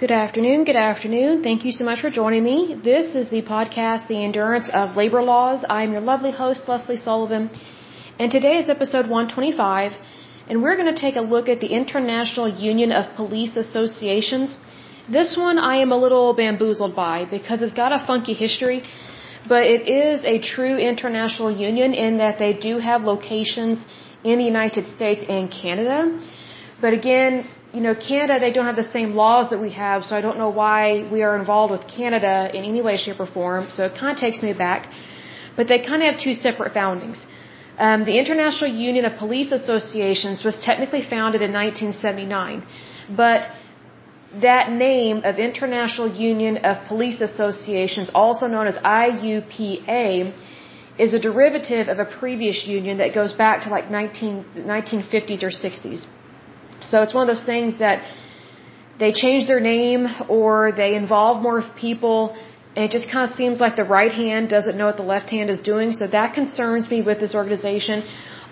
Good afternoon. Good afternoon. Thank you so much for joining me. This is the podcast, The Endurance of Labor Laws. I'm your lovely host, Leslie Sullivan. And today is episode 125. And we're going to take a look at the International Union of Police Associations. This one I am a little bamboozled by because it's got a funky history. But it is a true international union in that they do have locations in the United States and Canada. But again, you know, Canada, they don't have the same laws that we have, so I don't know why we are involved with Canada in any way, shape, or form. So it kind of takes me back. But they kind of have two separate foundings. Um, the International Union of Police Associations was technically founded in 1979, but that name of International Union of Police Associations, also known as IUPA, is a derivative of a previous union that goes back to like 19, 1950s or 60s. So it's one of those things that they change their name or they involve more people. And it just kind of seems like the right hand doesn't know what the left hand is doing. So that concerns me with this organization.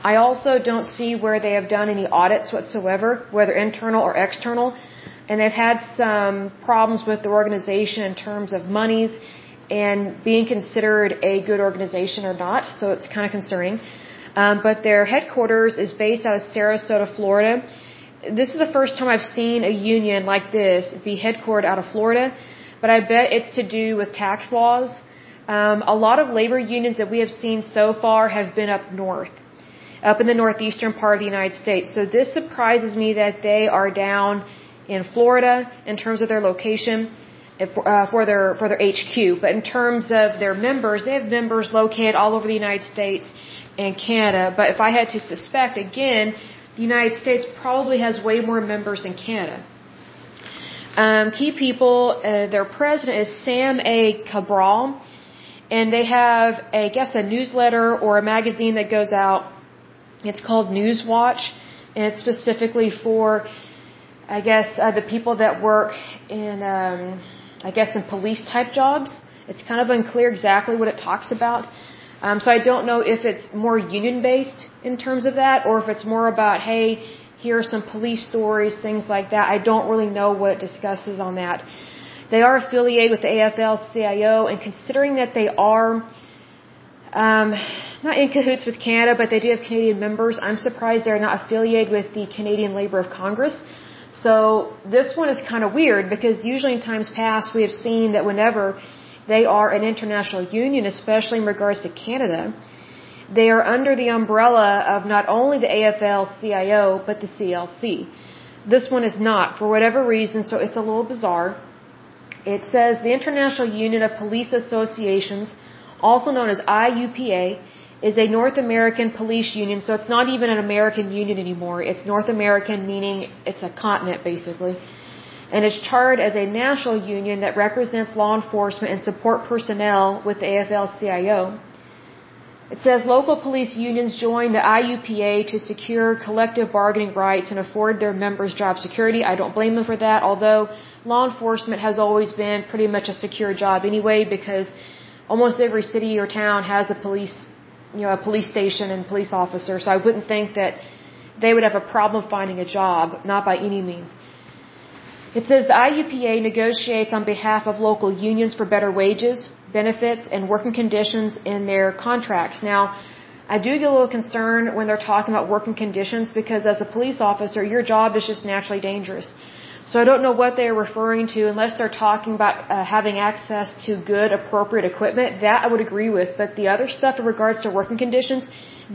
I also don't see where they have done any audits whatsoever, whether internal or external. And they've had some problems with the organization in terms of monies and being considered a good organization or not. So it's kind of concerning. Um, but their headquarters is based out of Sarasota, Florida this is the first time I've seen a union like this be headquartered out of Florida, but I bet it's to do with tax laws. Um, a lot of labor unions that we have seen so far have been up north, up in the northeastern part of the United States. So this surprises me that they are down in Florida in terms of their location uh, for their for their HQ. But in terms of their members, they have members located all over the United States and Canada. But if I had to suspect, again, the United States probably has way more members than Canada. Um, key people, uh, their president is Sam A. Cabral, and they have, I guess, a newsletter or a magazine that goes out. It's called Newswatch, and it's specifically for, I guess, uh, the people that work in, um, I guess, in police type jobs. It's kind of unclear exactly what it talks about. Um, so I don't know if it's more union based in terms of that, or if it's more about, hey, here are some police stories, things like that. I don't really know what it discusses on that. They are affiliated with the AFL-CIO, and considering that they are um, not in cahoots with Canada, but they do have Canadian members, I'm surprised they're not affiliated with the Canadian Labour of Congress. So this one is kind of weird because usually in times past we have seen that whenever they are an international union, especially in regards to Canada. They are under the umbrella of not only the AFL-CIO, but the CLC. This one is not, for whatever reason, so it's a little bizarre. It says the International Union of Police Associations, also known as IUPA, is a North American police union, so it's not even an American union anymore. It's North American, meaning it's a continent, basically and is chartered as a national union that represents law enforcement and support personnel with the AFL-CIO. It says local police unions join the IUPA to secure collective bargaining rights and afford their members job security. I don't blame them for that, although law enforcement has always been pretty much a secure job anyway because almost every city or town has a police, you know, a police station and police officer. So I wouldn't think that they would have a problem finding a job, not by any means. It says the IUPA negotiates on behalf of local unions for better wages, benefits, and working conditions in their contracts. Now, I do get a little concerned when they're talking about working conditions because as a police officer, your job is just naturally dangerous. So I don't know what they're referring to unless they're talking about uh, having access to good, appropriate equipment. That I would agree with. But the other stuff in regards to working conditions,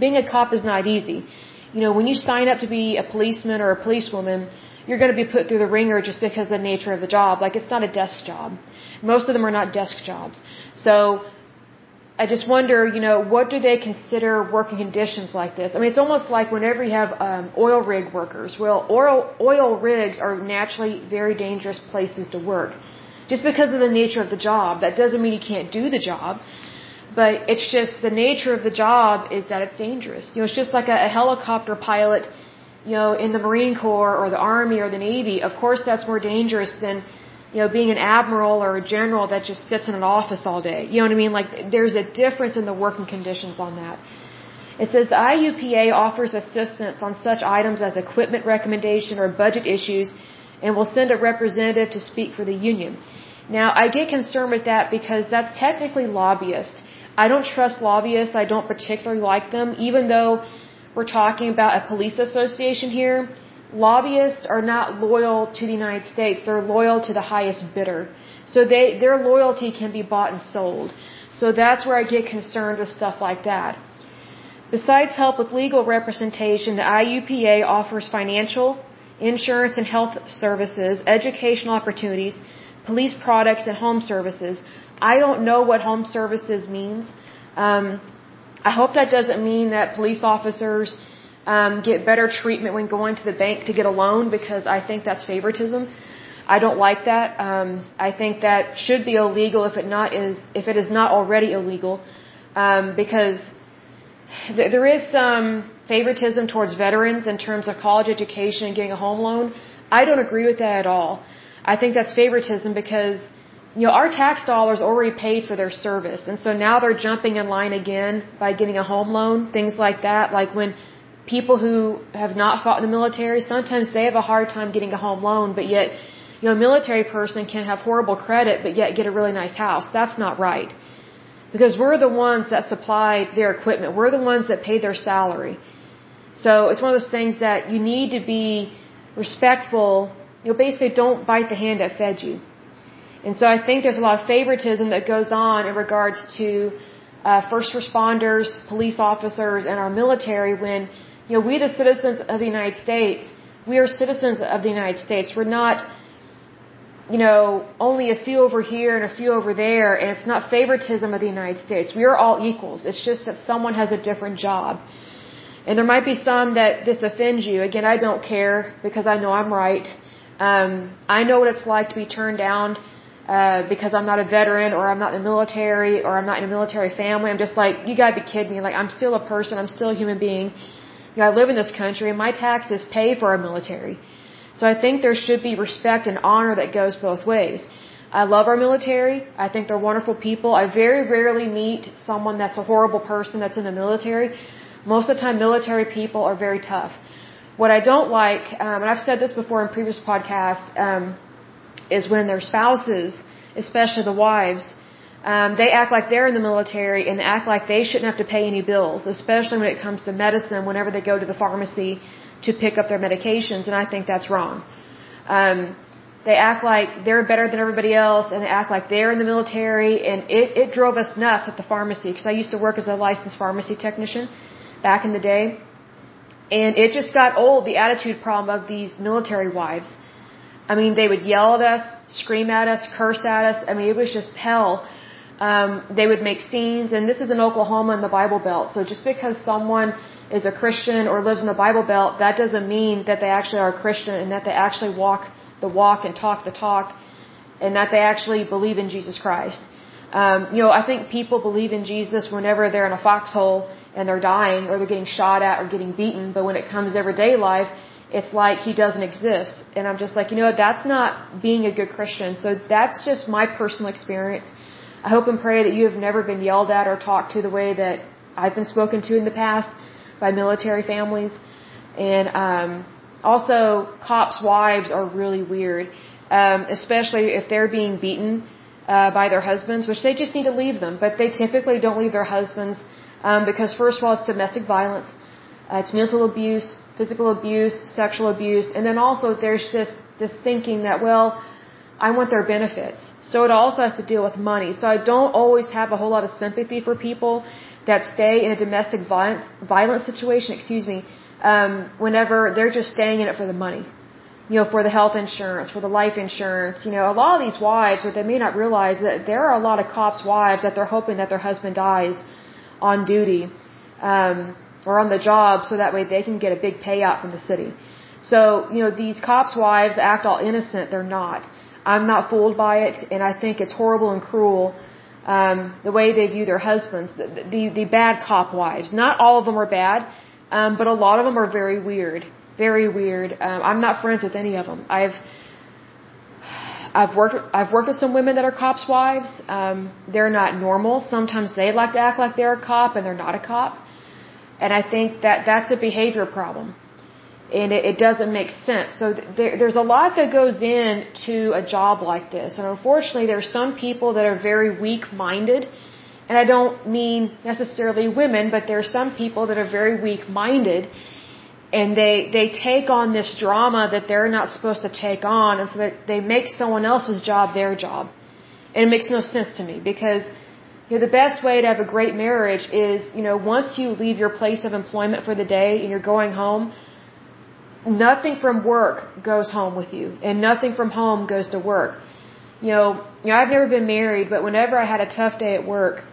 being a cop is not easy. You know, when you sign up to be a policeman or a policewoman, you're going to be put through the ringer just because of the nature of the job. Like it's not a desk job. Most of them are not desk jobs. So I just wonder, you know, what do they consider working conditions like this? I mean, it's almost like whenever you have um, oil rig workers. Well, oil oil rigs are naturally very dangerous places to work, just because of the nature of the job. That doesn't mean you can't do the job, but it's just the nature of the job is that it's dangerous. You know, it's just like a, a helicopter pilot you know, in the Marine Corps or the Army or the Navy, of course that's more dangerous than, you know, being an admiral or a general that just sits in an office all day. You know what I mean? Like, there's a difference in the working conditions on that. It says the IUPA offers assistance on such items as equipment recommendation or budget issues and will send a representative to speak for the union. Now, I get concerned with that because that's technically lobbyists. I don't trust lobbyists. I don't particularly like them, even though we're talking about a police association here. Lobbyists are not loyal to the United States. They're loyal to the highest bidder. So they, their loyalty can be bought and sold. So that's where I get concerned with stuff like that. Besides help with legal representation, the IUPA offers financial, insurance and health services, educational opportunities, police products, and home services. I don't know what home services means. Um, I hope that doesn't mean that police officers um, get better treatment when going to the bank to get a loan because I think that's favoritism. I don't like that. Um, I think that should be illegal if it not is if it is not already illegal, um, because th- there is some favoritism towards veterans in terms of college education and getting a home loan. I don't agree with that at all. I think that's favoritism because you know our tax dollars already paid for their service, and so now they're jumping in line again by getting a home loan, things like that. Like when people who have not fought in the military, sometimes they have a hard time getting a home loan, but yet you know, a military person can have horrible credit but yet get a really nice house. That's not right. Because we're the ones that supplied their equipment. We're the ones that paid their salary. So it's one of those things that you need to be respectful. You know, basically don't bite the hand that fed you. And so I think there's a lot of favoritism that goes on in regards to uh, first responders, police officers, and our military when, you know, we the citizens of the United States, we are citizens of the United States. We're not you know, only a few over here and a few over there, and it's not favoritism of the United States. We are all equals. It's just that someone has a different job. And there might be some that this offends you. Again, I don't care because I know I'm right. Um, I know what it's like to be turned down uh, because I'm not a veteran or I'm not in the military or I'm not in a military family. I'm just like, you gotta be kidding me. Like, I'm still a person. I'm still a human being. You know, I live in this country and my taxes pay for our military. So I think there should be respect and honor that goes both ways. I love our military. I think they're wonderful people. I very rarely meet someone that's a horrible person that's in the military. Most of the time, military people are very tough. What I don't like, um, and I've said this before in previous podcasts, um, is when their spouses, especially the wives, um, they act like they're in the military and act like they shouldn't have to pay any bills, especially when it comes to medicine. Whenever they go to the pharmacy to pick up their medications, and I think that's wrong. Um, they act like they're better than everybody else, and they act like they're in the military, and it, it drove us nuts at the pharmacy because I used to work as a licensed pharmacy technician back in the day, and it just got old. The attitude problem of these military wives. I mean, they would yell at us, scream at us, curse at us. I mean, it was just hell. Um, they would make scenes, and this is in Oklahoma in the Bible Belt. So just because someone is a Christian or lives in the Bible Belt, that doesn't mean that they actually are a Christian and that they actually walk the walk and talk the talk and that they actually believe in Jesus Christ. Um, you know, I think people believe in Jesus whenever they're in a foxhole and they're dying or they're getting shot at or getting beaten, but when it comes everyday life, it's like he doesn't exist. And I'm just like, you know, that's not being a good Christian. So that's just my personal experience. I hope and pray that you have never been yelled at or talked to the way that I've been spoken to in the past by military families. And um, also, cops' wives are really weird, um, especially if they're being beaten uh, by their husbands, which they just need to leave them. But they typically don't leave their husbands um, because, first of all, it's domestic violence, uh, it's mental abuse, physical abuse, sexual abuse, and then also there's this this thinking that well. I want their benefits. So it also has to deal with money. So I don't always have a whole lot of sympathy for people that stay in a domestic violence, violence situation, excuse me, um, whenever they're just staying in it for the money. You know, for the health insurance, for the life insurance. You know, a lot of these wives, what they may not realize that there are a lot of cops' wives that they're hoping that their husband dies on duty, um, or on the job so that way they can get a big payout from the city. So, you know, these cops' wives act all innocent. They're not. I'm not fooled by it, and I think it's horrible and cruel um, the way they view their husbands, the, the, the bad cop wives. Not all of them are bad, um, but a lot of them are very weird, very weird. Um, I'm not friends with any of them. I've I've worked I've worked with some women that are cops' wives. Um, they're not normal. Sometimes they like to act like they're a cop and they're not a cop, and I think that that's a behavior problem. and it, it doesn't make sense. So there, there's a lot that goes into a job like this, and unfortunately, there are some people that are very weak-minded, and I don't mean necessarily women, but there are some people that are very weak-minded, and they they take on this drama that they're not supposed to take on, and so that they make someone else's job their job, and it makes no sense to me because. You know, the best way to have a great marriage is, you know, once you leave your place of employment for the day and you're going home, nothing from work goes home with you, and nothing from home goes to work. You know, you know, I've never been married, but whenever I had a tough day at work,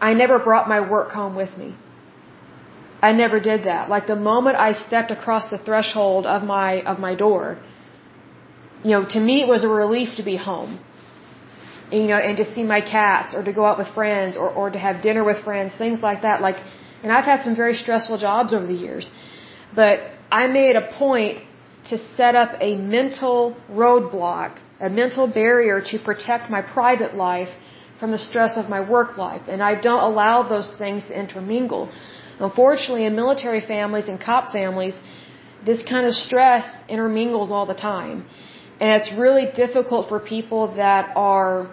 I never brought my work home with me. I never did that. Like the moment I stepped across the threshold of my of my door, you know, to me it was a relief to be home. You know, and to see my cats or to go out with friends or or to have dinner with friends, things like that. Like and I've had some very stressful jobs over the years. But I made a point to set up a mental roadblock, a mental barrier to protect my private life from the stress of my work life. And I don't allow those things to intermingle. Unfortunately, in military families and cop families, this kind of stress intermingles all the time. And it's really difficult for people that are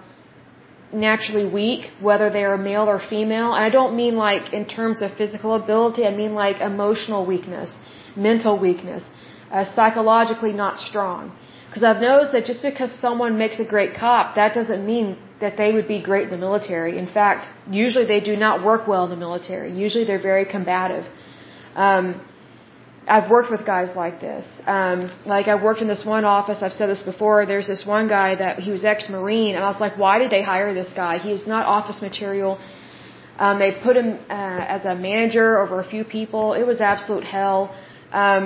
naturally weak, whether they are male or female. And I don't mean like in terms of physical ability, I mean like emotional weakness mental weakness, uh, psychologically not strong. Because I've noticed that just because someone makes a great cop, that doesn't mean that they would be great in the military. In fact, usually they do not work well in the military. Usually they're very combative. Um, I've worked with guys like this. Um, like I worked in this one office. I've said this before. There's this one guy that he was ex-marine, and I was like, why did they hire this guy? He is not office material. Um, they put him uh, as a manager over a few people. It was absolute hell. Um,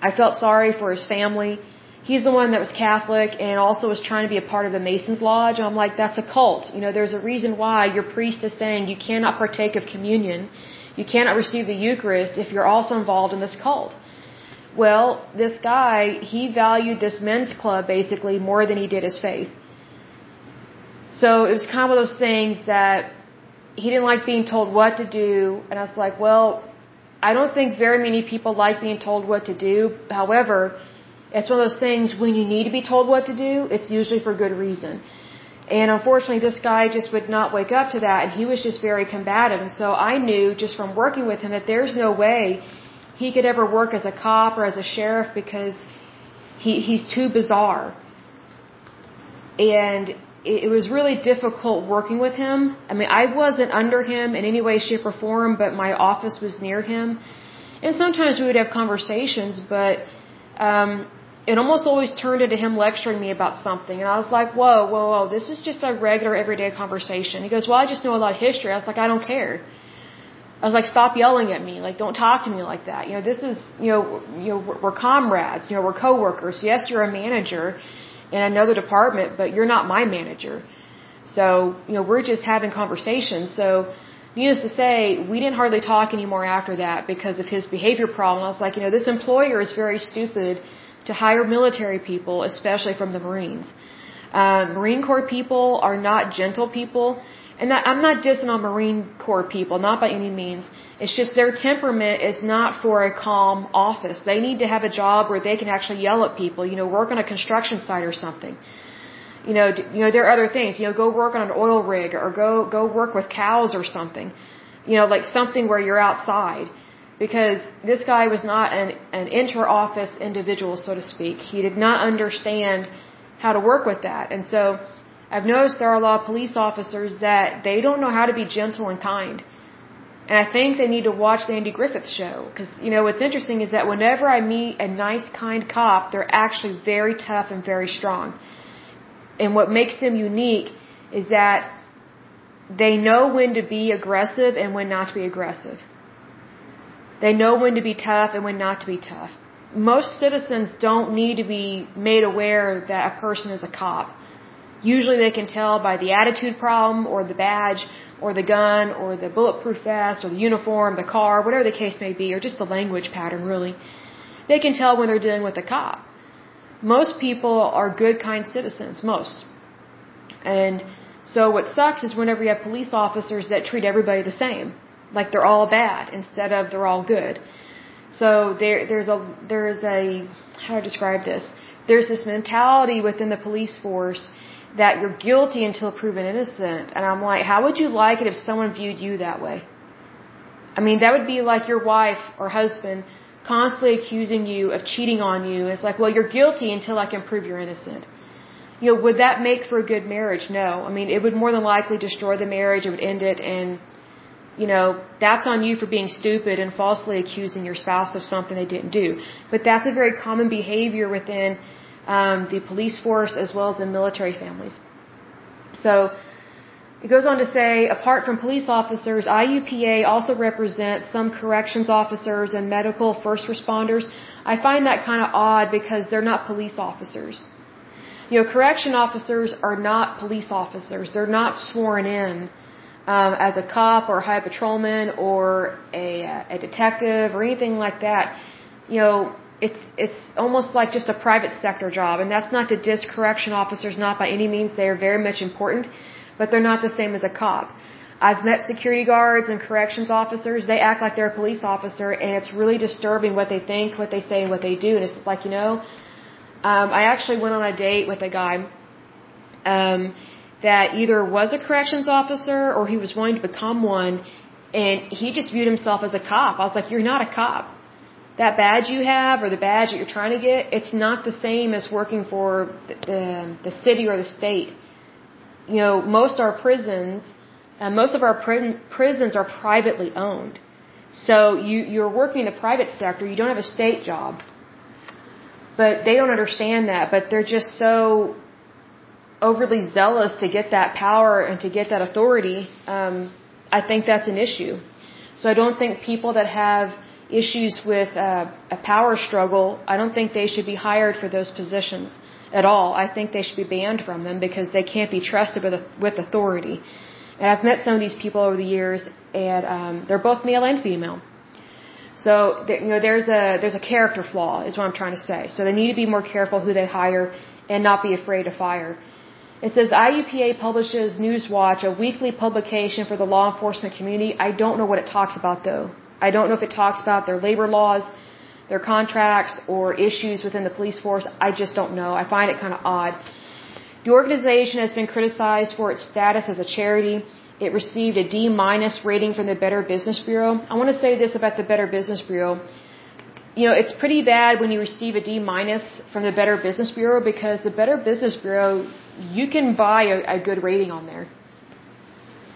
I felt sorry for his family. He's the one that was Catholic and also was trying to be a part of the Masons Lodge. I'm like, that's a cult. You know, there's a reason why your priest is saying you cannot partake of communion, you cannot receive the Eucharist if you're also involved in this cult. Well, this guy, he valued this men's club basically more than he did his faith. So it was kind of those things that he didn't like being told what to do, and I was like, well, I don't think very many people like being told what to do. However, it's one of those things when you need to be told what to do, it's usually for good reason. And unfortunately, this guy just would not wake up to that, and he was just very combative. And so I knew just from working with him that there's no way he could ever work as a cop or as a sheriff because he he's too bizarre. And it was really difficult working with him. I mean, I wasn't under him in any way, shape, or form, but my office was near him. And sometimes we would have conversations, but um, it almost always turned into him lecturing me about something. And I was like, whoa, whoa, whoa, this is just a regular, everyday conversation. He goes, well, I just know a lot of history. I was like, I don't care. I was like, stop yelling at me. Like, don't talk to me like that. You know, this is, you know, you know, we're comrades. You know, we're coworkers. Yes, you're a manager in another department, but you're not my manager. So, you know, we're just having conversations. So, needless to say, we didn't hardly talk anymore after that because of his behavior problem. I was like, you know, this employer is very stupid to hire military people, especially from the Marines. Um, Marine Corps people are not gentle people and I'm not dissing on Marine Corps people, not by any means. It's just their temperament is not for a calm office. They need to have a job where they can actually yell at people, you know, work on a construction site or something. You know, you know, there are other things, you know, go work on an oil rig or go, go work with cows or something. You know, like something where you're outside. Because this guy was not an, an inter-office individual, so to speak. He did not understand how to work with that. And so, I've noticed there are a lot of police officers that they don't know how to be gentle and kind. And I think they need to watch the Andy Griffith show. Because, you know, what's interesting is that whenever I meet a nice, kind cop, they're actually very tough and very strong. And what makes them unique is that they know when to be aggressive and when not to be aggressive. They know when to be tough and when not to be tough. Most citizens don't need to be made aware that a person is a cop. Usually they can tell by the attitude problem or the badge or the gun or the bulletproof vest or the uniform, the car, whatever the case may be, or just the language pattern really. They can tell when they're dealing with a cop. Most people are good, kind citizens, most. And so what sucks is whenever you have police officers that treat everybody the same, like they're all bad instead of they're all good. So there, there's a, there is a, how do I describe this? There's this mentality within the police force that you're guilty until proven innocent. And I'm like, how would you like it if someone viewed you that way? I mean, that would be like your wife or husband constantly accusing you of cheating on you. It's like, well, you're guilty until I can prove you're innocent. You know, would that make for a good marriage? No. I mean, it would more than likely destroy the marriage. It would end it and you know, that's on you for being stupid and falsely accusing your spouse of something they didn't do. But that's a very common behavior within um, the police force as well as in military families. So it goes on to say, apart from police officers, IUPA also represents some corrections officers and medical first responders. I find that kind of odd because they're not police officers. You know, correction officers are not police officers. They're not sworn in um, as a cop or a high patrolman or a, a detective or anything like that, you know, it's it's almost like just a private sector job, and that's not to diss correction officers. Not by any means; they are very much important, but they're not the same as a cop. I've met security guards and corrections officers. They act like they're a police officer, and it's really disturbing what they think, what they say, and what they do. And it's like you know, um, I actually went on a date with a guy. Um, that either was a corrections officer or he was wanting to become one and he just viewed himself as a cop. I was like, you're not a cop. That badge you have or the badge that you're trying to get, it's not the same as working for the, the, the city or the state. You know, most our prisons, uh, most of our pr- prisons are privately owned. So you, you're working in the private sector, you don't have a state job. But they don't understand that, but they're just so overly zealous to get that power and to get that authority, um, I think that's an issue. So I don't think people that have issues with uh, a power struggle, I don't think they should be hired for those positions at all. I think they should be banned from them because they can't be trusted with, with authority. And I've met some of these people over the years, and um, they're both male and female. So you know, there's a there's a character flaw, is what I'm trying to say. So they need to be more careful who they hire and not be afraid to fire. It says IUPA publishes Newswatch, a weekly publication for the law enforcement community. I don't know what it talks about though. I don't know if it talks about their labor laws, their contracts, or issues within the police force. I just don't know. I find it kind of odd. The organization has been criticized for its status as a charity. It received a D minus rating from the Better Business Bureau. I want to say this about the Better Business Bureau you know, it's pretty bad when you receive a D minus from the Better Business Bureau because the Better Business Bureau, you can buy a, a good rating on there.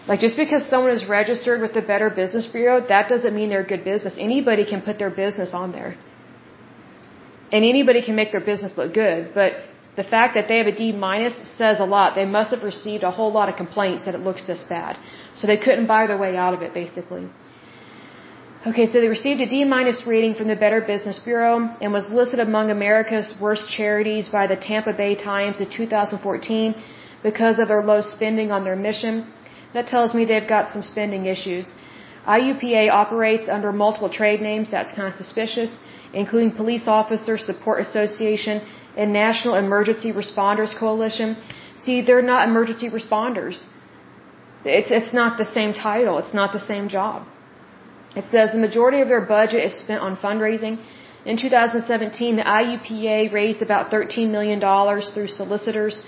Like just because someone is registered with the Better Business Bureau, that doesn't mean they're a good business. Anybody can put their business on there. And anybody can make their business look good, but the fact that they have a D minus says a lot. They must have received a whole lot of complaints that it looks this bad. So they couldn't buy their way out of it basically. Okay, so they received a D minus rating from the Better Business Bureau and was listed among America's worst charities by the Tampa Bay Times in 2014 because of their low spending on their mission. That tells me they've got some spending issues. IUPA operates under multiple trade names, that's kind of suspicious, including Police Officer Support Association and National Emergency Responders Coalition. See, they're not emergency responders. It's, it's not the same title, it's not the same job. It says the majority of their budget is spent on fundraising. In 2017, the IUPA raised about $13 million through solicitors,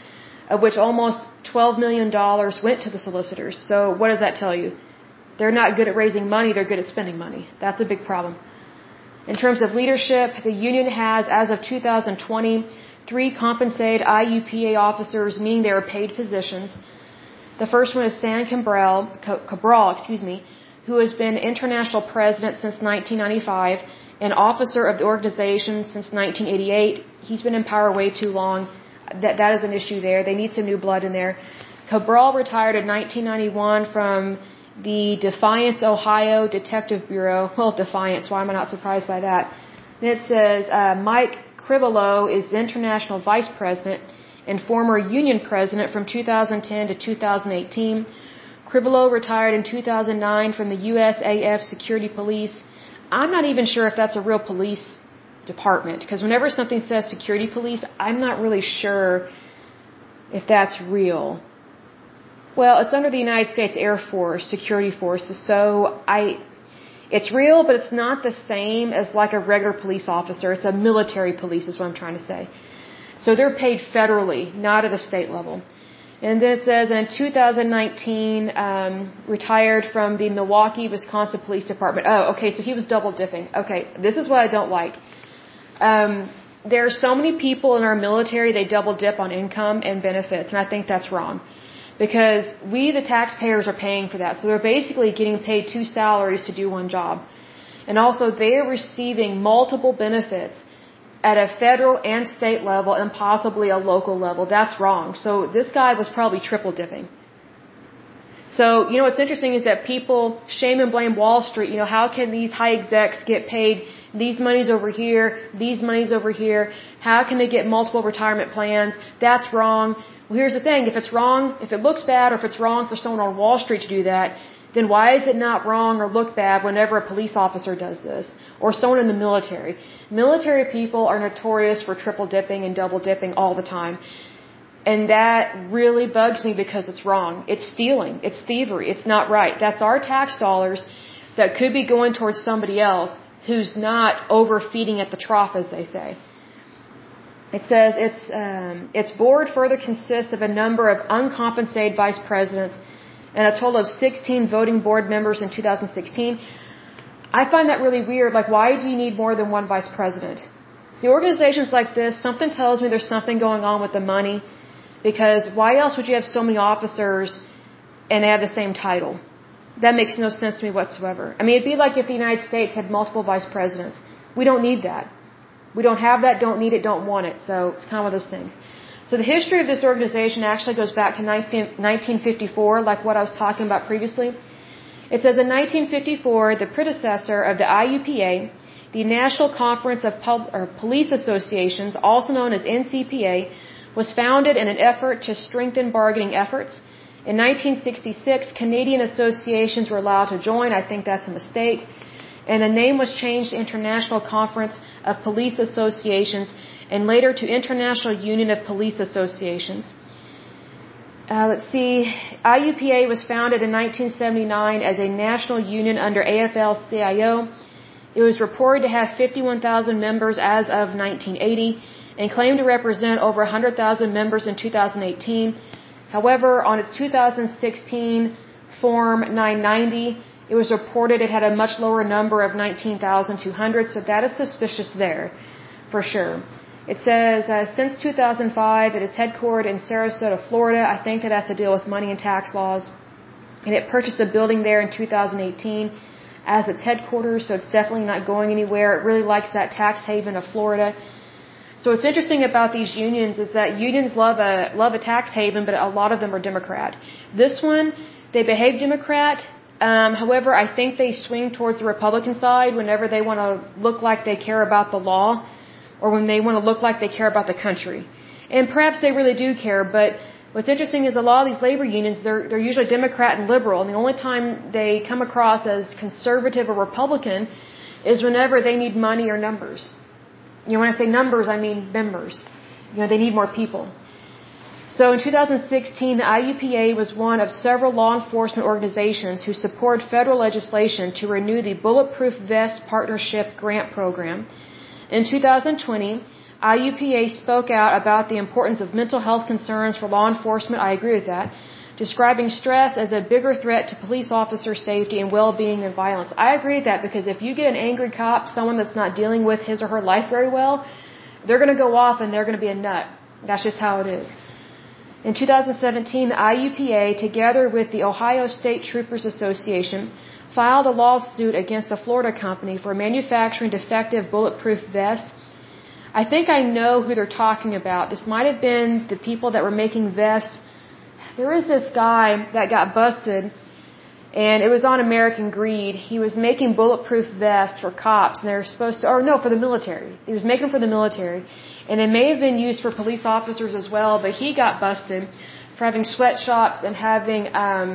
of which almost $12 million went to the solicitors. So what does that tell you? They're not good at raising money, they're good at spending money. That's a big problem. In terms of leadership, the union has, as of 2020, three compensated IUPA officers, meaning they are paid positions. The first one is San Cabral, Cabral, excuse me, who has been international president since 1995 and officer of the organization since 1988. He's been in power way too long. That that is an issue there. They need some new blood in there. Cabral retired in 1991 from the Defiance, Ohio Detective Bureau. Well, Defiance. Why am I not surprised by that? Then it says uh, Mike Crivello is the international vice president and former union president from 2010 to 2018. Crivello retired in 2009 from the USAF Security Police. I'm not even sure if that's a real police department because whenever something says security police, I'm not really sure if that's real. Well, it's under the United States Air Force Security Forces, so I It's real, but it's not the same as like a regular police officer. It's a military police is what I'm trying to say. So they're paid federally, not at a state level. And then it says in 2019, um, retired from the Milwaukee, Wisconsin Police Department. Oh, okay, so he was double dipping. Okay, this is what I don't like. Um, there are so many people in our military, they double dip on income and benefits, and I think that's wrong. Because we, the taxpayers, are paying for that. So they're basically getting paid two salaries to do one job. And also, they're receiving multiple benefits at a federal and state level and possibly a local level. That's wrong. So this guy was probably triple dipping. So, you know, what's interesting is that people shame and blame Wall Street. You know, how can these high execs get paid these monies over here, these monies over here? How can they get multiple retirement plans? That's wrong. Well, here's the thing. If it's wrong, if it looks bad or if it's wrong for someone on Wall Street to do that, then why is it not wrong or look bad whenever a police officer does this? Or someone in the military? Military people are notorious for triple dipping and double dipping all the time. And that really bugs me because it's wrong. It's stealing. It's thievery. It's not right. That's our tax dollars that could be going towards somebody else who's not overfeeding at the trough, as they say. It says its um, its board further consists of a number of uncompensated vice presidents and a total of 16 voting board members in 2016. I find that really weird. Like, why do you need more than one vice president? See, organizations like this, something tells me there's something going on with the money. Because why else would you have so many officers and they have the same title? That makes no sense to me whatsoever. I mean, it'd be like if the United States had multiple vice presidents. We don't need that. We don't have that, don't need it, don't want it. So it's kind of one of those things. So the history of this organization actually goes back to 1954, like what I was talking about previously. It says in 1954, the predecessor of the IUPA, the National Conference of Pub Police Associations, also known as NCPA, was founded in an effort to strengthen bargaining efforts. In 1966, Canadian associations were allowed to join. I think that's a mistake. And the name was changed to International Conference of Police Associations and later to International Union of Police Associations. Uh, let's see, IUPA was founded in 1979 as a national union under AFL-CIO. It was reported to have 51,000 members as of 1980 and claimed to represent over 100,000 members in 2018. However, on its 2016 Form 990, it was reported it had a much lower number of 19,200, so that is suspicious there, for sure. It says, uh, since 2005, it is headquartered in Sarasota, Florida. I think that has to deal with money and tax laws. And it purchased a building there in 2018 as its headquarters, so it's definitely not going anywhere. It really likes that tax haven of Florida. So what's interesting about these unions is that unions love a love a tax haven, but a lot of them are Democrat. This one, they behave Democrat. Um, however, I think they swing towards the Republican side whenever they want to look like they care about the law or when they want to look like they care about the country. And perhaps they really do care, but what's interesting is a lot of these labor unions, they're, they're usually Democrat and liberal, and the only time they come across as conservative or Republican is whenever they need money or numbers. You know, when I say numbers, I mean members. You know, they need more people. So in 2016, the IUPA was one of several law enforcement organizations who support federal legislation to renew the Bulletproof Vest Partnership Grant Program in 2020, IUPA spoke out about the importance of mental health concerns for law enforcement. I agree with that. Describing stress as a bigger threat to police officer safety and well-being than violence. I agree with that because if you get an angry cop, someone that's not dealing with his or her life very well, they're going to go off and they're going to be a nut. That's just how it is. In 2017, the IUPA, together with the Ohio State Troopers Association, filed a lawsuit against a Florida company for manufacturing defective bulletproof vests. I think I know who they're talking about. This might have been the people that were making vests. There is this guy that got busted, and it was on American Greed. He was making bulletproof vests for cops, and they're supposed to, or no, for the military. He was making for the military, and they may have been used for police officers as well, but he got busted for having sweatshops and having, um,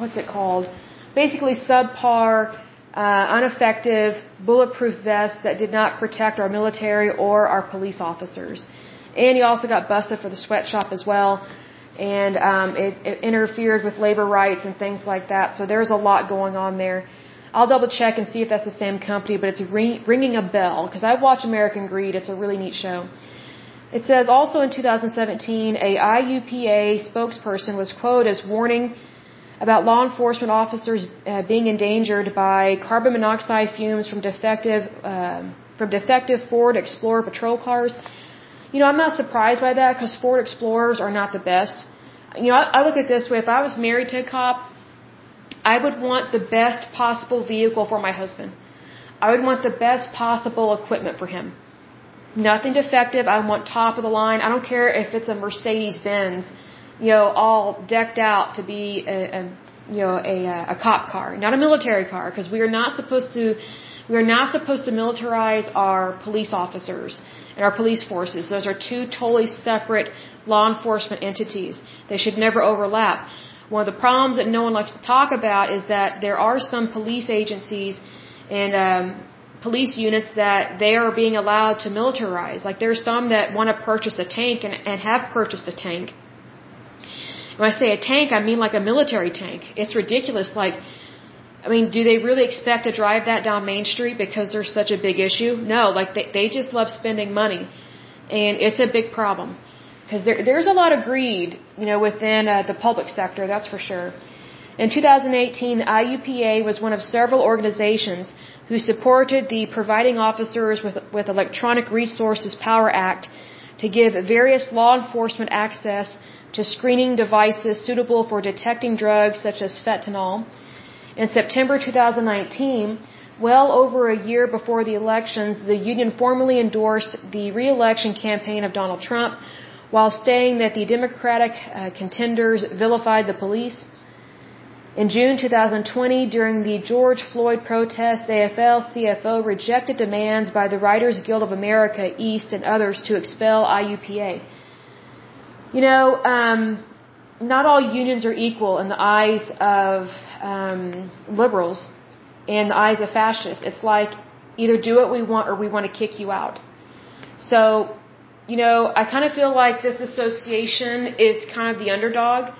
what's it called? Basically subpar, uh, ineffective, bulletproof vests that did not protect our military or our police officers. And he also got busted for the sweatshop as well. And um, it, it interfered with labor rights and things like that. So there's a lot going on there. I'll double check and see if that's the same company, but it's ring, ringing a bell because I've watched American Greed. It's a really neat show. It says also in 2017, a IUPA spokesperson was quoted as warning about law enforcement officers uh, being endangered by carbon monoxide fumes from defective uh, from defective Ford Explorer patrol cars. You know, I'm not surprised by that because Ford Explorers are not the best. You know, I, I look at this way: if I was married to a cop, I would want the best possible vehicle for my husband. I would want the best possible equipment for him. Nothing defective. I want top of the line. I don't care if it's a Mercedes Benz, you know, all decked out to be a, a you know a, a cop car, not a military car, because we are not supposed to we are not supposed to militarize our police officers and our police forces. Those are two totally separate law enforcement entities. They should never overlap. One of the problems that no one likes to talk about is that there are some police agencies and um, police units that they are being allowed to militarize. Like there's some that want to purchase a tank and, and have purchased a tank. When I say a tank, I mean like a military tank. It's ridiculous. Like, I mean, do they really expect to drive that down Main Street because there's such a big issue? No, like they, they just love spending money. And it's a big problem because there, there's a lot of greed, you know, within uh, the public sector, that's for sure. In 2018, IUPA was one of several organizations who supported the Providing Officers with, with Electronic Resources Power Act to give various law enforcement access to screening devices suitable for detecting drugs such as fentanyl. In September 2019, well over a year before the elections, the union formally endorsed the re-election campaign of Donald Trump while stating that the Democratic uh, contenders vilified the police. In June 2020, during the George Floyd protest, the AFL-CFO rejected demands by the Writers Guild of America East and others to expel IUPA. You know, um, not all unions are equal in the eyes of um, liberals and the eyes of fascists. It's like either do what we want or we want to kick you out. So you know, I kind of feel like this association is kind of the underdog,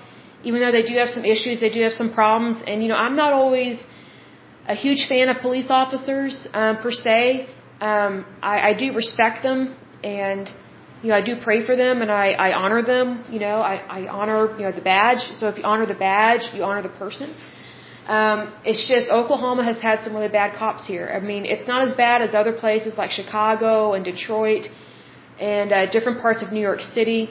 even though they do have some issues, they do have some problems, and you know, I'm not always a huge fan of police officers um, per se. Um, I, I do respect them, and you know, I do pray for them, and I, I honor them. You know, I, I honor you know the badge. So if you honor the badge, you honor the person. Um, it's just Oklahoma has had some really bad cops here. I mean, it's not as bad as other places like Chicago and Detroit and uh, different parts of New York City.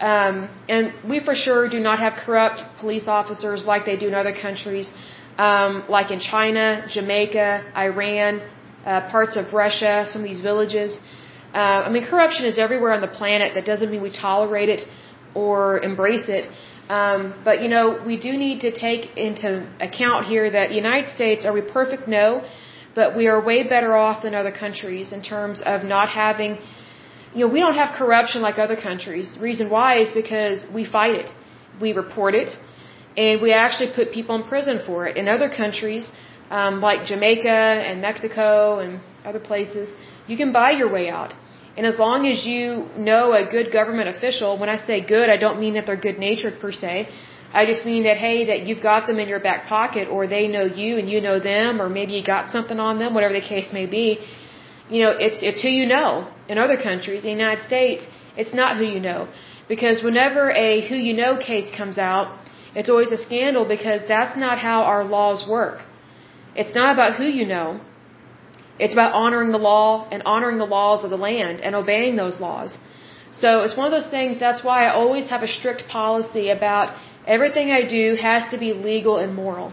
Um, and we for sure do not have corrupt police officers like they do in other countries, um, like in China, Jamaica, Iran, uh, parts of Russia, some of these villages. Uh, I mean, corruption is everywhere on the planet. That doesn't mean we tolerate it or embrace it. Um, but you know, we do need to take into account here that the United States are we perfect? No, but we are way better off than other countries in terms of not having you know, we don't have corruption like other countries. The reason why is because we fight it. We report it. And we actually put people in prison for it. In other countries, um, like Jamaica and Mexico and other places, you can buy your way out. And as long as you know a good government official, when I say good, I don't mean that they're good natured per se. I just mean that, hey, that you've got them in your back pocket or they know you and you know them or maybe you got something on them, whatever the case may be you know, it's it's who you know. In other countries, in the United States, it's not who you know. Because whenever a who you know case comes out, it's always a scandal because that's not how our laws work. It's not about who you know. It's about honoring the law and honoring the laws of the land and obeying those laws. So it's one of those things, that's why I always have a strict policy about everything I do has to be legal and moral.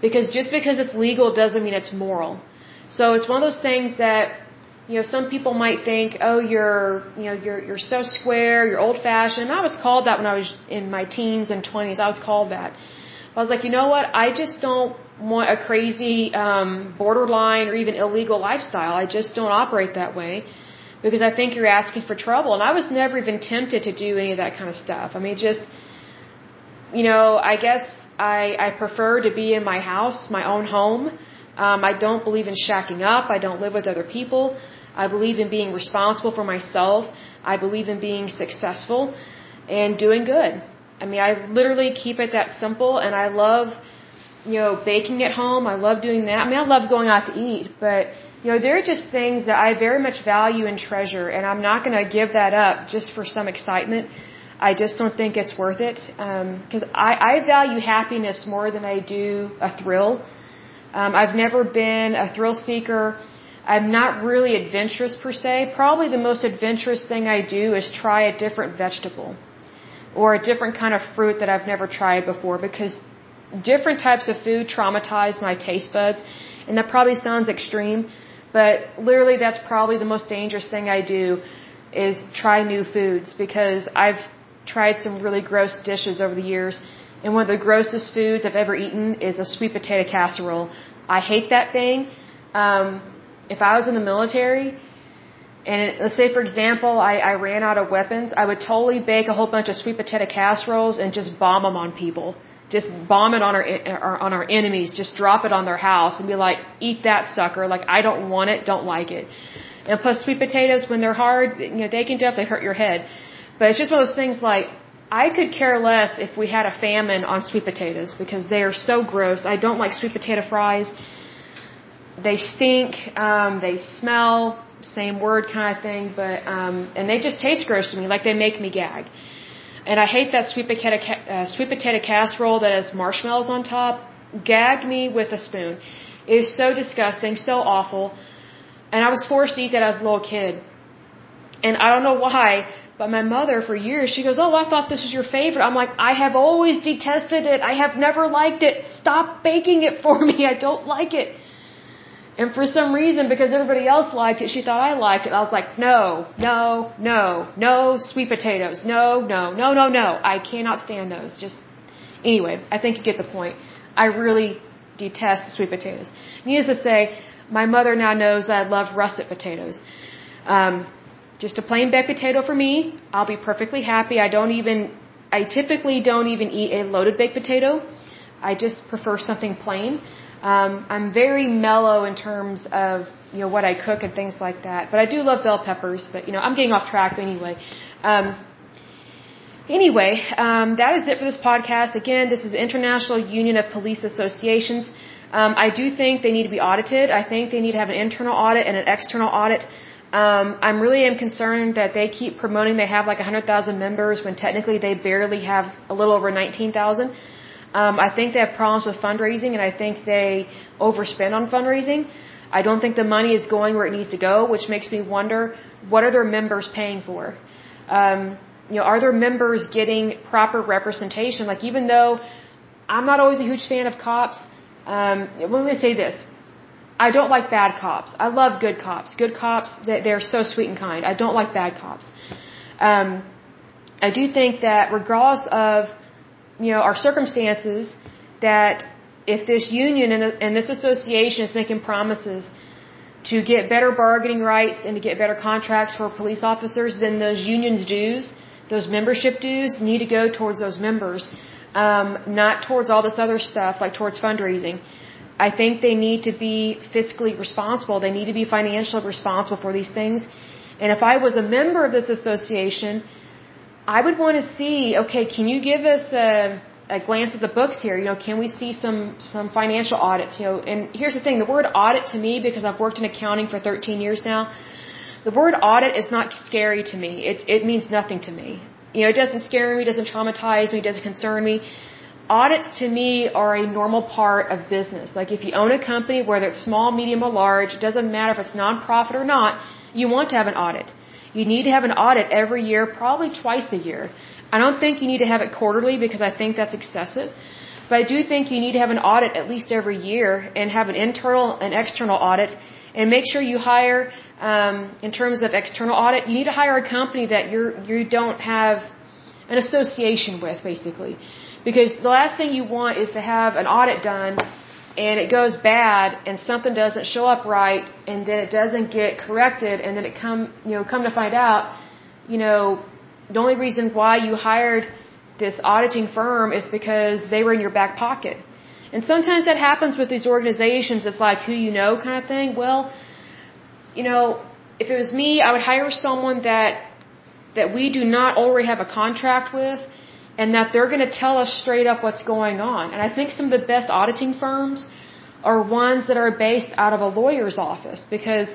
Because just because it's legal doesn't mean it's moral. So it's one of those things that, you know, some people might think, oh, you're, you know, you're, you're so square, you're old fashioned. I was called that when I was in my teens and 20s. I was called that. I was like, you know what? I just don't want a crazy, um, borderline or even illegal lifestyle. I just don't operate that way because I think you're asking for trouble. And I was never even tempted to do any of that kind of stuff. I mean, just, you know, I guess I, I prefer to be in my house, my own home. Um, I don't believe in shacking up. I don't live with other people. I believe in being responsible for myself. I believe in being successful and doing good. I mean, I literally keep it that simple and I love you know, baking at home. I love doing that. I mean, I love going out to eat, but you know, there are just things that I very much value and treasure, and I'm not going to give that up just for some excitement. I just don't think it's worth it because um, I, I value happiness more than I do a thrill. Um, I've never been a thrill seeker. I'm not really adventurous per se. Probably the most adventurous thing I do is try a different vegetable or a different kind of fruit that I've never tried before because different types of food traumatize my taste buds. And that probably sounds extreme, but literally that's probably the most dangerous thing I do is try new foods because I've tried some really gross dishes over the years. And one of the grossest foods I've ever eaten is a sweet potato casserole. I hate that thing. Um, if I was in the military, and let's say for example I, I ran out of weapons, I would totally bake a whole bunch of sweet potato casseroles and just bomb them on people. Just bomb it on our on our enemies. Just drop it on their house and be like, eat that sucker. Like I don't want it, don't like it. And plus sweet potatoes when they're hard, you know they can definitely hurt your head. But it's just one of those things like I could care less if we had a famine on sweet potatoes because they are so gross. I don't like sweet potato fries. They stink. Um, they smell. Same word kind of thing. But um, and they just taste gross to me. Like they make me gag. And I hate that sweet potato uh, sweet potato casserole that has marshmallows on top. Gagged me with a spoon. It was so disgusting, so awful. And I was forced to eat that as a little kid. And I don't know why, but my mother, for years, she goes, Oh, I thought this was your favorite. I'm like, I have always detested it. I have never liked it. Stop baking it for me. I don't like it. And for some reason, because everybody else liked it, she thought I liked it. I was like, no, no, no, no sweet potatoes. No, no, no, no, no. I cannot stand those. Just, anyway, I think you get the point. I really detest sweet potatoes. Needless to say, my mother now knows that I love russet potatoes. Um, just a plain baked potato for me. I'll be perfectly happy. I don't even, I typically don't even eat a loaded baked potato. I just prefer something plain. Um, I'm very mellow in terms of you know what I cook and things like that. But I do love bell peppers. But you know I'm getting off track anyway. Um, anyway, um, that is it for this podcast. Again, this is the International Union of Police Associations. Um, I do think they need to be audited. I think they need to have an internal audit and an external audit. Um, I'm really am concerned that they keep promoting they have like 100,000 members when technically they barely have a little over 19,000. Um, I think they have problems with fundraising and I think they overspend on fundraising. I don't think the money is going where it needs to go, which makes me wonder what are their members paying for? Um, you know, are their members getting proper representation? Like even though I'm not always a huge fan of cops, um, let me say this. I don't like bad cops. I love good cops. Good cops, they're so sweet and kind. I don't like bad cops. Um, I do think that regardless of, you know, our circumstances, that if this union and, and this association is making promises to get better bargaining rights and to get better contracts for police officers, then those unions dues, those membership dues need to go towards those members, um, not towards all this other stuff like towards fundraising. I think they need to be fiscally responsible. They need to be financially responsible for these things. And if I was a member of this association, I would want to see, okay, can you give us a, a glance at the books here? You know, can we see some, some financial audits? You know, and here's the thing, the word audit to me, because I've worked in accounting for 13 years now, the word audit is not scary to me. It, it means nothing to me. You know, it doesn't scare me, doesn't traumatize me, doesn't concern me audits to me are a normal part of business. Like if you own a company, whether it's small, medium, or large, it doesn't matter if it's nonprofit or not, you want to have an audit. You need to have an audit every year, probably twice a year. I don't think you need to have it quarterly because I think that's excessive. But I do think you need to have an audit at least every year and have an internal and external audit and make sure you hire, um, in terms of external audit, you need to hire a company that you're, you don't have an association with, basically. Because the last thing you want is to have an audit done and it goes bad and something doesn't show up right and then it doesn't get corrected and then it come you know come to find out you know the only reason why you hired this auditing firm is because they were in your back pocket. And sometimes that happens with these organizations. It's like who you know kind of thing. Well you know if it was me i would hire someone that that we do not already have a contract with and that they're going to tell us straight up what's going on. And I think some of the best auditing firms are ones that are based out of a lawyer's office because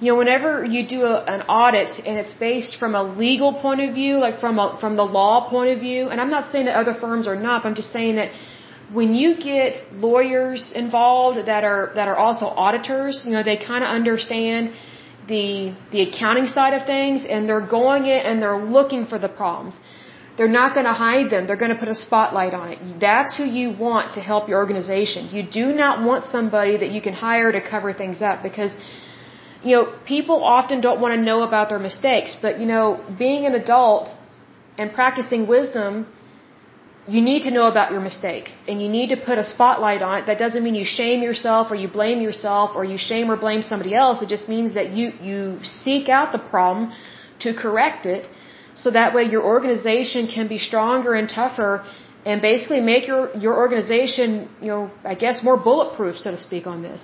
you know whenever you do a, an audit and it's based from a legal point of view like from a, from the law point of view and I'm not saying that other firms are not but I'm just saying that when you get lawyers involved that are that are also auditors you know they kind of understand the the accounting side of things and they're going in and they're looking for the problems they're not going to hide them. They're going to put a spotlight on it. That's who you want to help your organization. You do not want somebody that you can hire to cover things up because, you know, people often don't want to know about their mistakes. But, you know, being an adult and practicing wisdom, you need to know about your mistakes and you need to put a spotlight on it. That doesn't mean you shame yourself or you blame yourself or you shame or blame somebody else. It just means that you, you seek out the problem to correct it so that way your organization can be stronger and tougher and basically make your, your organization, you know, I guess more bulletproof, so to speak, on this.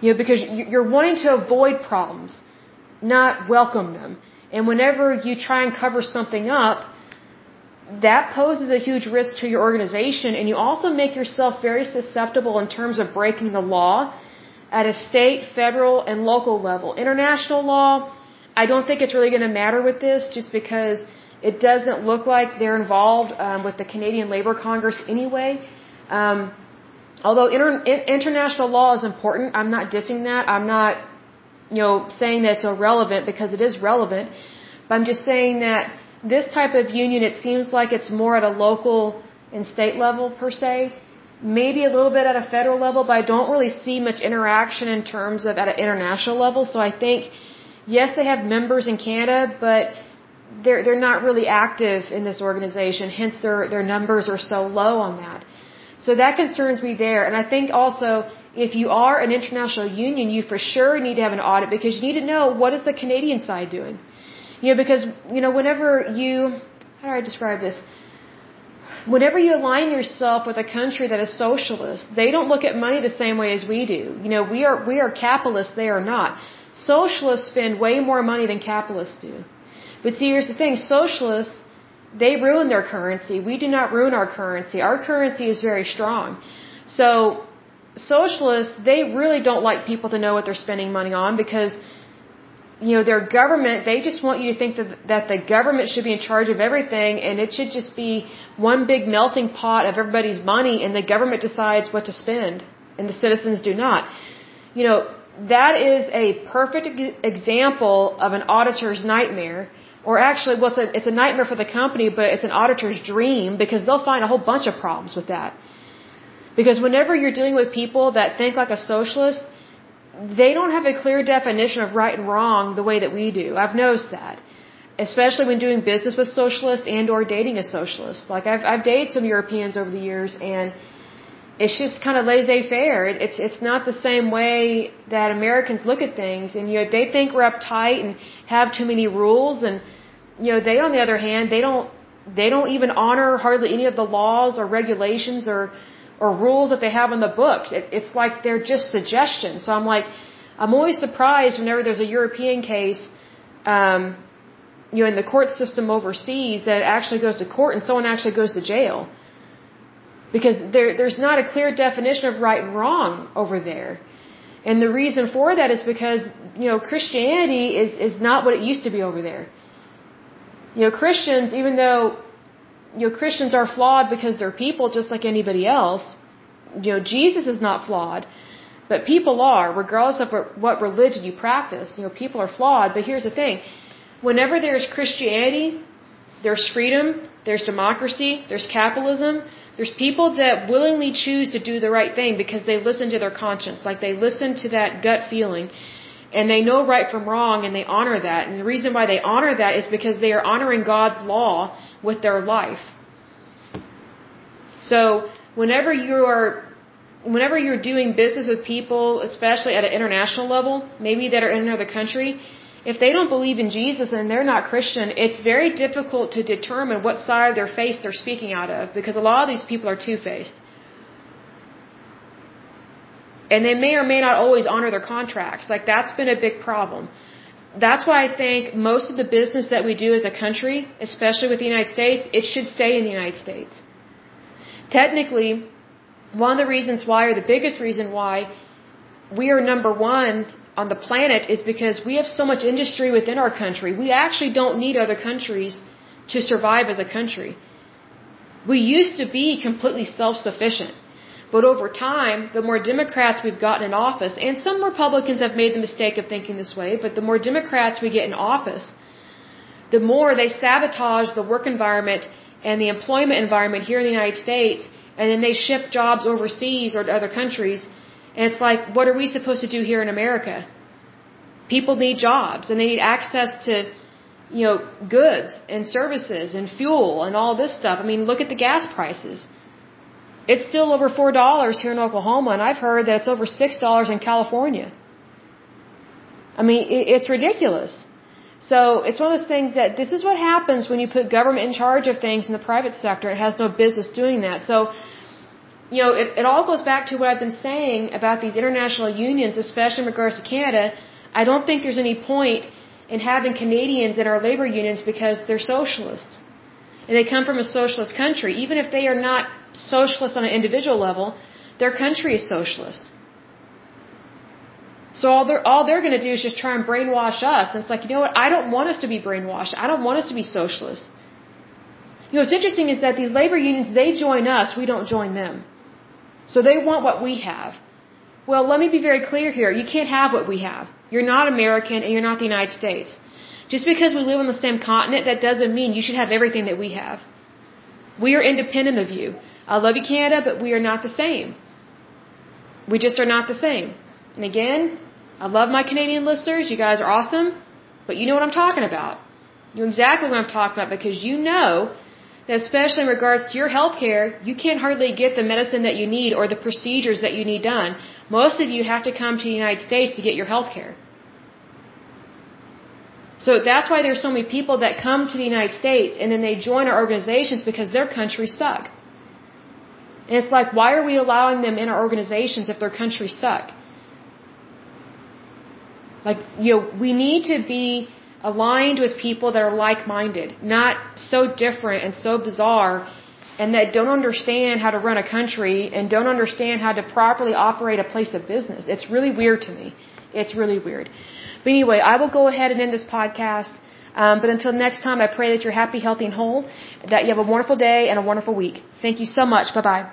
You know, because you're wanting to avoid problems, not welcome them. And whenever you try and cover something up, that poses a huge risk to your organization and you also make yourself very susceptible in terms of breaking the law at a state, federal, and local level. International law, I don't think it's really going to matter with this just because it doesn't look like they're involved um, with the Canadian Labour Congress anyway. Um, although inter international law is important, I'm not dissing that. I'm not, you know, saying that it's irrelevant because it is relevant. But I'm just saying that this type of union, it seems like it's more at a local and state level per se. Maybe a little bit at a federal level, but I don't really see much interaction in terms of at an international level. So I think yes, they have members in Canada, but they're they're not really active in this organization. Hence, their their numbers are so low on that. So that concerns me there. And I think also, if you are an international union, you for sure need to have an audit because you need to know what is the Canadian side doing. You know, because you know, whenever you how do I describe this? Whenever you align yourself with a country that is socialist, they don't look at money the same way as we do. You know, we are we are capitalists, they are not. Socialists spend way more money than capitalists do. But see, here's the thing socialists, they ruin their currency. We do not ruin our currency. Our currency is very strong. So, socialists, they really don't like people to know what they're spending money on because, you know, their government, they just want you to think that, that the government should be in charge of everything and it should just be one big melting pot of everybody's money and the government decides what to spend and the citizens do not. You know, that is a perfect example of an auditor's nightmare. Or actually, well, it's a, it's a nightmare for the company, but it's an auditor's dream because they'll find a whole bunch of problems with that. Because whenever you're dealing with people that think like a socialist, they don't have a clear definition of right and wrong the way that we do. I've noticed that. Especially when doing business with socialists and or dating a socialist. Like I've, I've dated some Europeans over the years and it's just kind of laissez-faire. It's it's not the same way that Americans look at things, and you know they think we're uptight and have too many rules, and you know they on the other hand they don't they don't even honor hardly any of the laws or regulations or or rules that they have in the books. It, it's like they're just suggestions. So I'm like, I'm always surprised whenever there's a European case, um, you know, in the court system overseas that actually goes to court and someone actually goes to jail because there, there's not a clear definition of right and wrong over there. And the reason for that is because, you know, Christianity is, is not what it used to be over there. You know, Christians, even though, you know, Christians are flawed because they're people just like anybody else, you know, Jesus is not flawed, but people are, regardless of what religion you practice. You know, people are flawed, but here's the thing. Whenever there's Christianity, there's freedom, there's democracy, there's capitalism, there's people that willingly choose to do the right thing because they listen to their conscience, like they listen to that gut feeling and they know right from wrong and they honor that. And the reason why they honor that is because they are honoring God's law with their life. So, whenever you are whenever you're doing business with people, especially at an international level, maybe that are in another country, if they don't believe in Jesus and they're not Christian, it's very difficult to determine what side of their face they're speaking out of because a lot of these people are two-faced. And they may or may not always honor their contracts. Like that's been a big problem. that's why I think most of the business that we do as a country, especially with the United States, it should stay in the United States. Technically, one of the reasons why, or the biggest reason why, we are number one on the planet is because we have so much industry within our country. We actually don't need other countries to survive as a country. We used to be completely self-sufficient. But over time, the more Democrats we've gotten in office, and some Republicans have made the mistake of thinking this way, but the more Democrats we get in office, the more they sabotage the work environment and the employment environment here in the United States, and then they ship jobs overseas or to other countries. And it's like, what are we supposed to do here in America? People need jobs, and they need access to, you know, goods and services and fuel and all this stuff. I mean, look at the gas prices. It's still over four dollars here in Oklahoma, and I've heard that it's over six dollars in California. I mean, it's ridiculous. So it's one of those things that this is what happens when you put government in charge of things in the private sector. It has no business doing that. So, you know, it, it all goes back to what I've been saying about these international unions, especially in regards to Canada. I don't think there's any point in having Canadians in our labor unions because they're socialists. And they come from a socialist country. Even if they are not socialist on an individual level, their country is socialist. So all they're, all they're going to do is just try and brainwash us. And it's like, you know what? I don't want us to be brainwashed. I don't want us to be socialist. You know, what's interesting is that these labor unions, they join us, we don't join them. So they want what we have. Well, let me be very clear here. You can't have what we have. You're not American and you're not the United States. Just because we live on the same continent, that doesn't mean you should have everything that we have. We are independent of you. I love you, Canada, but we are not the same. We just are not the same. And again, I love my Canadian listeners. You guys are awesome. But you know what I'm talking about. You know exactly what I'm talking about because you know especially in regards to your health care, you can't hardly get the medicine that you need or the procedures that you need done. Most of you have to come to the United States to get your health care. So that's why there's so many people that come to the United States and then they join our organizations because their countries suck. And it's like, why are we allowing them in our organizations if their countries suck? Like, you know, we need to be aligned with people that are like-minded, not so different and so bizarre and that don't understand how to run a country and don't understand how to properly operate a place of business. It's really weird to me. It's really weird. But anyway, I will go ahead and end this podcast. Um, but until next time, I pray that you're happy, healthy, and whole, that you have a wonderful day and a wonderful week. Thank you so much. Bye bye.